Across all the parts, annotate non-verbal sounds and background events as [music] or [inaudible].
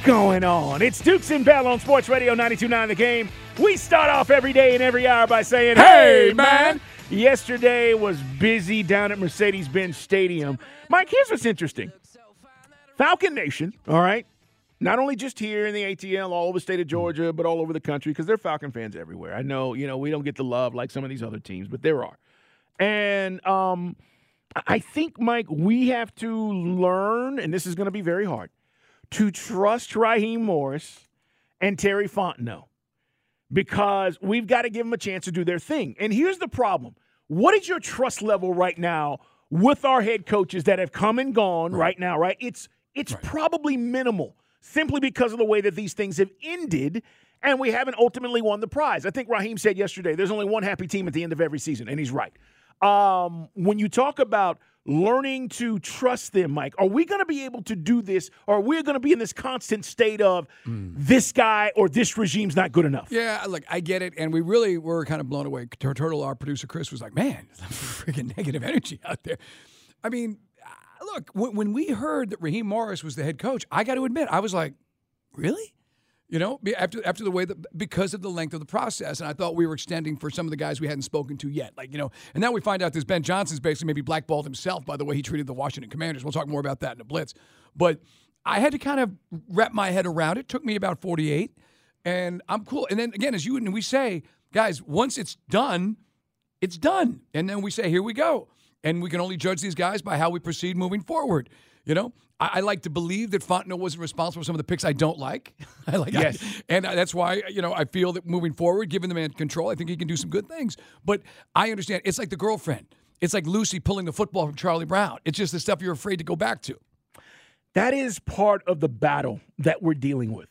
What's going on? It's Dukes and Bell on Sports Radio 92.9 The Game. We start off every day and every hour by saying, Hey, man! Yesterday was busy down at Mercedes Benz Stadium. Mike, here's what's interesting Falcon Nation, all right? Not only just here in the ATL, all over the state of Georgia, but all over the country, because there are Falcon fans everywhere. I know, you know, we don't get the love like some of these other teams, but there are. And um, I think, Mike, we have to learn, and this is going to be very hard, to trust Raheem Morris and Terry Fontenot because we've got to give them a chance to do their thing. And here's the problem what is your trust level right now with our head coaches that have come and gone right, right now, right? It's it's right. probably minimal simply because of the way that these things have ended and we haven't ultimately won the prize. I think Raheem said yesterday there's only one happy team at the end of every season, and he's right. Um, when you talk about learning to trust them, Mike, are we going to be able to do this, or are we going to be in this constant state of mm. this guy or this regime's not good enough? Yeah, look, I get it, and we really were kind of blown away. Turtle, our producer Chris, was like, "Man, [laughs] freaking negative energy out there." I mean, look, when, when we heard that Raheem Morris was the head coach, I got to admit, I was like, really? You know, after after the way that because of the length of the process, and I thought we were extending for some of the guys we hadn't spoken to yet, like you know, and now we find out this Ben Johnson's basically maybe blackballed himself by the way he treated the Washington Commanders. We'll talk more about that in a blitz, but I had to kind of wrap my head around it. it took me about forty eight, and I'm cool. And then again, as you and we say, guys, once it's done, it's done, and then we say, here we go and we can only judge these guys by how we proceed moving forward. You know, I, I like to believe that Fontenot wasn't responsible for some of the picks I don't like. [laughs] I like, yes, I, and uh, that's why you know I feel that moving forward, giving the man control, I think he can do some good things. But I understand it's like the girlfriend. It's like Lucy pulling the football from Charlie Brown. It's just the stuff you're afraid to go back to. That is part of the battle that we're dealing with.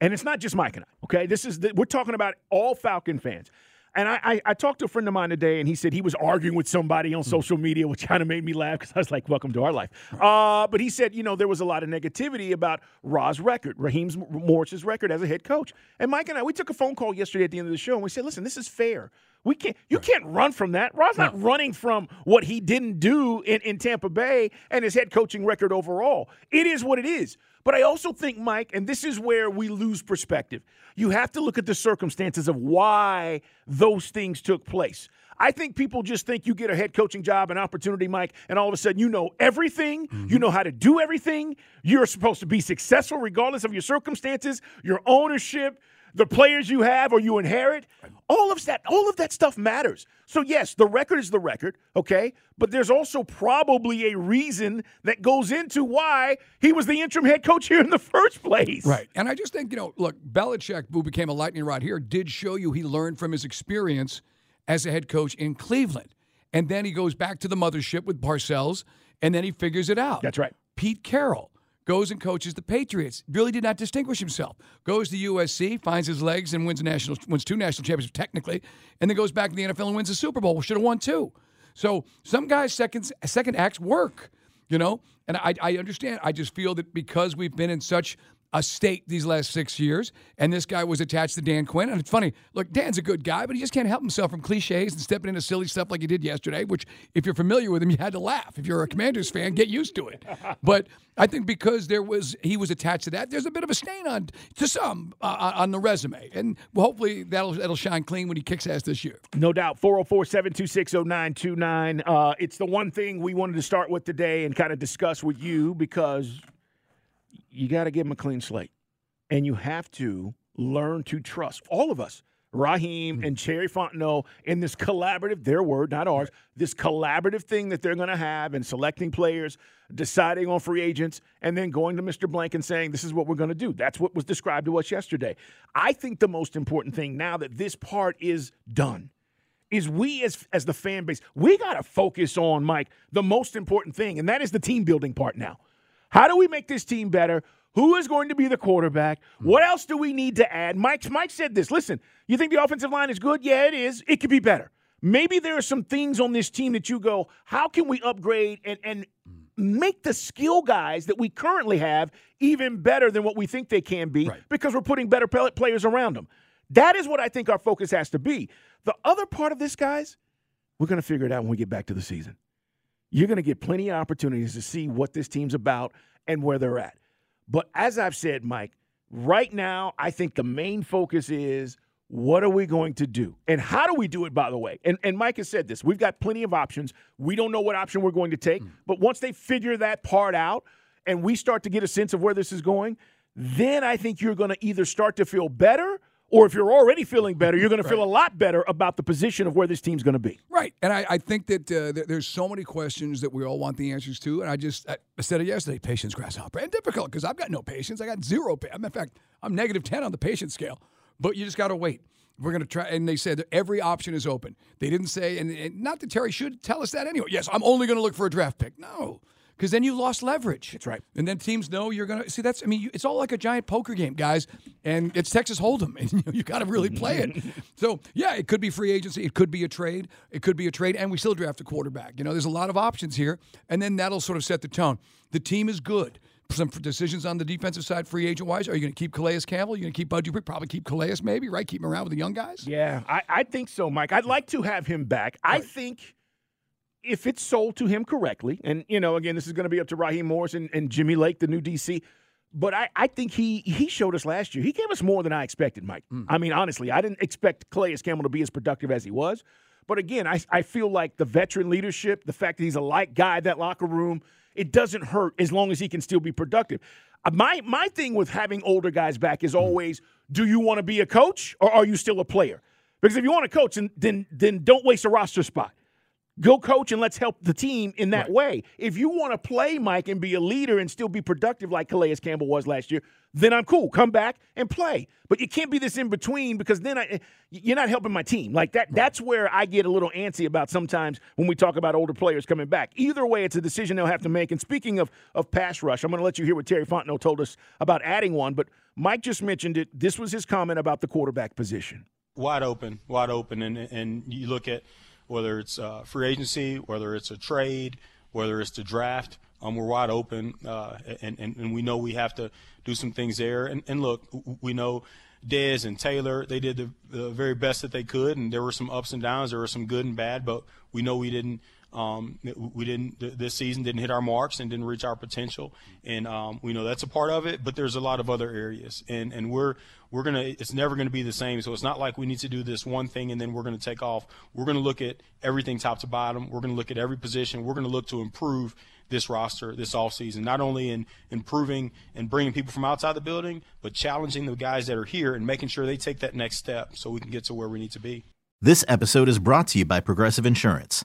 And it's not just Mike and I, okay? This is the, we're talking about all Falcon fans. And I, I, I, talked to a friend of mine today, and he said he was arguing with somebody on hmm. social media, which [laughs] kind of made me laugh because I was like, "Welcome to our life." Uh, but he said, you know, there was a lot of negativity about Ra's record, Raheem Morris's record as a head coach. And Mike and I, we took a phone call yesterday at the end of the show, and we said, "Listen, this is fair. We can't. You can't run from that. Ra's not running from what he didn't do in, in Tampa Bay and his head coaching record overall. It is what it is." But I also think, Mike, and this is where we lose perspective, you have to look at the circumstances of why those things took place. I think people just think you get a head coaching job, an opportunity, Mike, and all of a sudden you know everything. Mm-hmm. You know how to do everything. You're supposed to be successful regardless of your circumstances, your ownership, the players you have or you inherit. All of that, all of that stuff matters. So yes, the record is the record, okay? But there's also probably a reason that goes into why he was the interim head coach here in the first place. Right. And I just think, you know, look, Belichick, who became a lightning rod here, did show you he learned from his experience as a head coach in Cleveland. And then he goes back to the mothership with Parcells, and then he figures it out. That's right. Pete Carroll goes and coaches the Patriots. Really did not distinguish himself. Goes to USC, finds his legs, and wins national, wins two national championships technically, and then goes back to the NFL and wins a Super Bowl. Should have won two. So some guys' second second acts work, you know. And I, I understand. I just feel that because we've been in such a state these last six years, and this guy was attached to Dan Quinn. And it's funny, look, Dan's a good guy, but he just can't help himself from cliches and stepping into silly stuff like he did yesterday, which, if you're familiar with him, you had to laugh. If you're a Commanders fan, get used to it. [laughs] But I think because there was he was attached to that, there's a bit of a stain on to some uh, on the resume, and hopefully that'll that'll shine clean when he kicks ass this year. No doubt. 404-726-0929. Uh, it's the one thing we wanted to start with today and kind of discuss with you because you got to give them a clean slate. And you have to learn to trust. All of us, Raheem hmm. and Terry Fontenot in this collaborative, their word, not ours, this collaborative thing that they're going to have in selecting players, deciding on free agents, and then going to Mr. Blank and saying, this is what we're going to do. That's what was described to us yesterday. I think the most important thing now that this part is done is we as as the fan base, we got to focus on Mike the most important thing, and that is the team building part now. How do we make this team better? Who is going to be the quarterback? Hmm. What else do we need to add? Mike Mike said this. Listen, you think the offensive line is good? Yeah, it is. It could be better. Maybe there are some things on this team that you go, how can we upgrade and and make the skill guys that we currently have even better than what we think they can be Right. because we're putting better players around them. That is what I think our focus has to be. The other part of this, guys, we're going to figure it out when we get back to the season. You're going to get plenty of opportunities to see what this team's about and where they're at. But as I've said, Mike, right now, I think the main focus is what are we going to do? And how do we do it, by the way? And, and Mike has said this we've got plenty of options. We don't know what option we're going to take. Hmm. But once they figure that part out and we start to get a sense of where this is going, then I think you're going to either start to feel better or if you're already feeling better, you're going [laughs] to feel a lot better about the position of where this team's going to be. Right, and I, I think that uh, there- there's so many questions that we all want the answers to, and I just I said it yesterday: patience, grasshopper, and difficult because I've got no patience. I got zero. Pa- in fact, I'm negative ten on the patience scale. But you just got to wait. We're going to try, and they said that every option is open. They didn't say, and, and not that Terry should tell us that anyway. Yes, I'm only going to look for a draft pick. No, because then you lost leverage. That's right. And then teams know you're going to see. That's I mean, you, it's all like a giant poker game, guys, and it's Texas Hold'em, [laughs] and you, know, you got to really play it. [laughs] so yeah, it could be free agency, it could be a trade, it could be a trade, and we still draft a quarterback. You know, there's a lot of options here, and then that'll sort of set the tone. The team is good. Some decisions on the defensive side, free agent wise. Are you going to keep Calais Campbell? Are you going to keep Bud Dupree? Probably keep Calais, maybe, right? Keep him around with the young guys. Yeah, I, I think so, Mike. I'd like to have him back. I think if it's sold to him correctly, and you know, again, this is going to be up to Raheem Morris and, and Jimmy Lake, the new DC. But I, I think he he showed us last year. He gave us more than I expected, Mike. I mean, honestly, I didn't expect Calais Campbell to be as productive as he was. But again, I, I feel like the veteran leadership, the fact that he's a light guy that locker room, it doesn't hurt as long as he can still be productive. Uh, My my thing with having older guys back is always, do you want to be a coach or are you still a player? Because if you want to coach, then then, then don't waste a roster spot. Go coach and let's help the team in that way. If you want to play, Mike, and be a leader and still be productive like Calais Campbell was last year, then I'm cool. Come back and play. But you can't be this in between because then I, eh, you're not helping my team. Like that. That's where I get a little antsy about sometimes when we talk about older players coming back. Either way, it's a decision they'll have to make. And speaking of of pass rush, I'm going to let you hear what Terry Fontenot told us about adding one. But Mike just mentioned it. This was his comment about the quarterback position. wide open, wide open, and and you look at whether it's uh, free agency, whether it's a trade, whether it's the draft. Um, we're wide open, uh, and, and and we know we have to do some things there. And, and look, we know Dez and Taylor they did the, the very best that they could, and there were some ups and downs. There were some good and bad, but we know we didn't. Um, we didn't this season didn't hit our marks and didn't reach our potential, and um, we know that's a part of it. But there's a lot of other areas, and and we're we're gonna it's never gonna be the same. So it's not like we need to do this one thing and then we're gonna take off. We're gonna look at everything top to bottom. We're gonna look at every position. We're gonna look to improve this roster this offseason, not only in improving and bringing people from outside the building, but challenging the guys that are here and making sure they take that next step so we can get to where we need to be. This episode is brought to you by Progressive Insurance.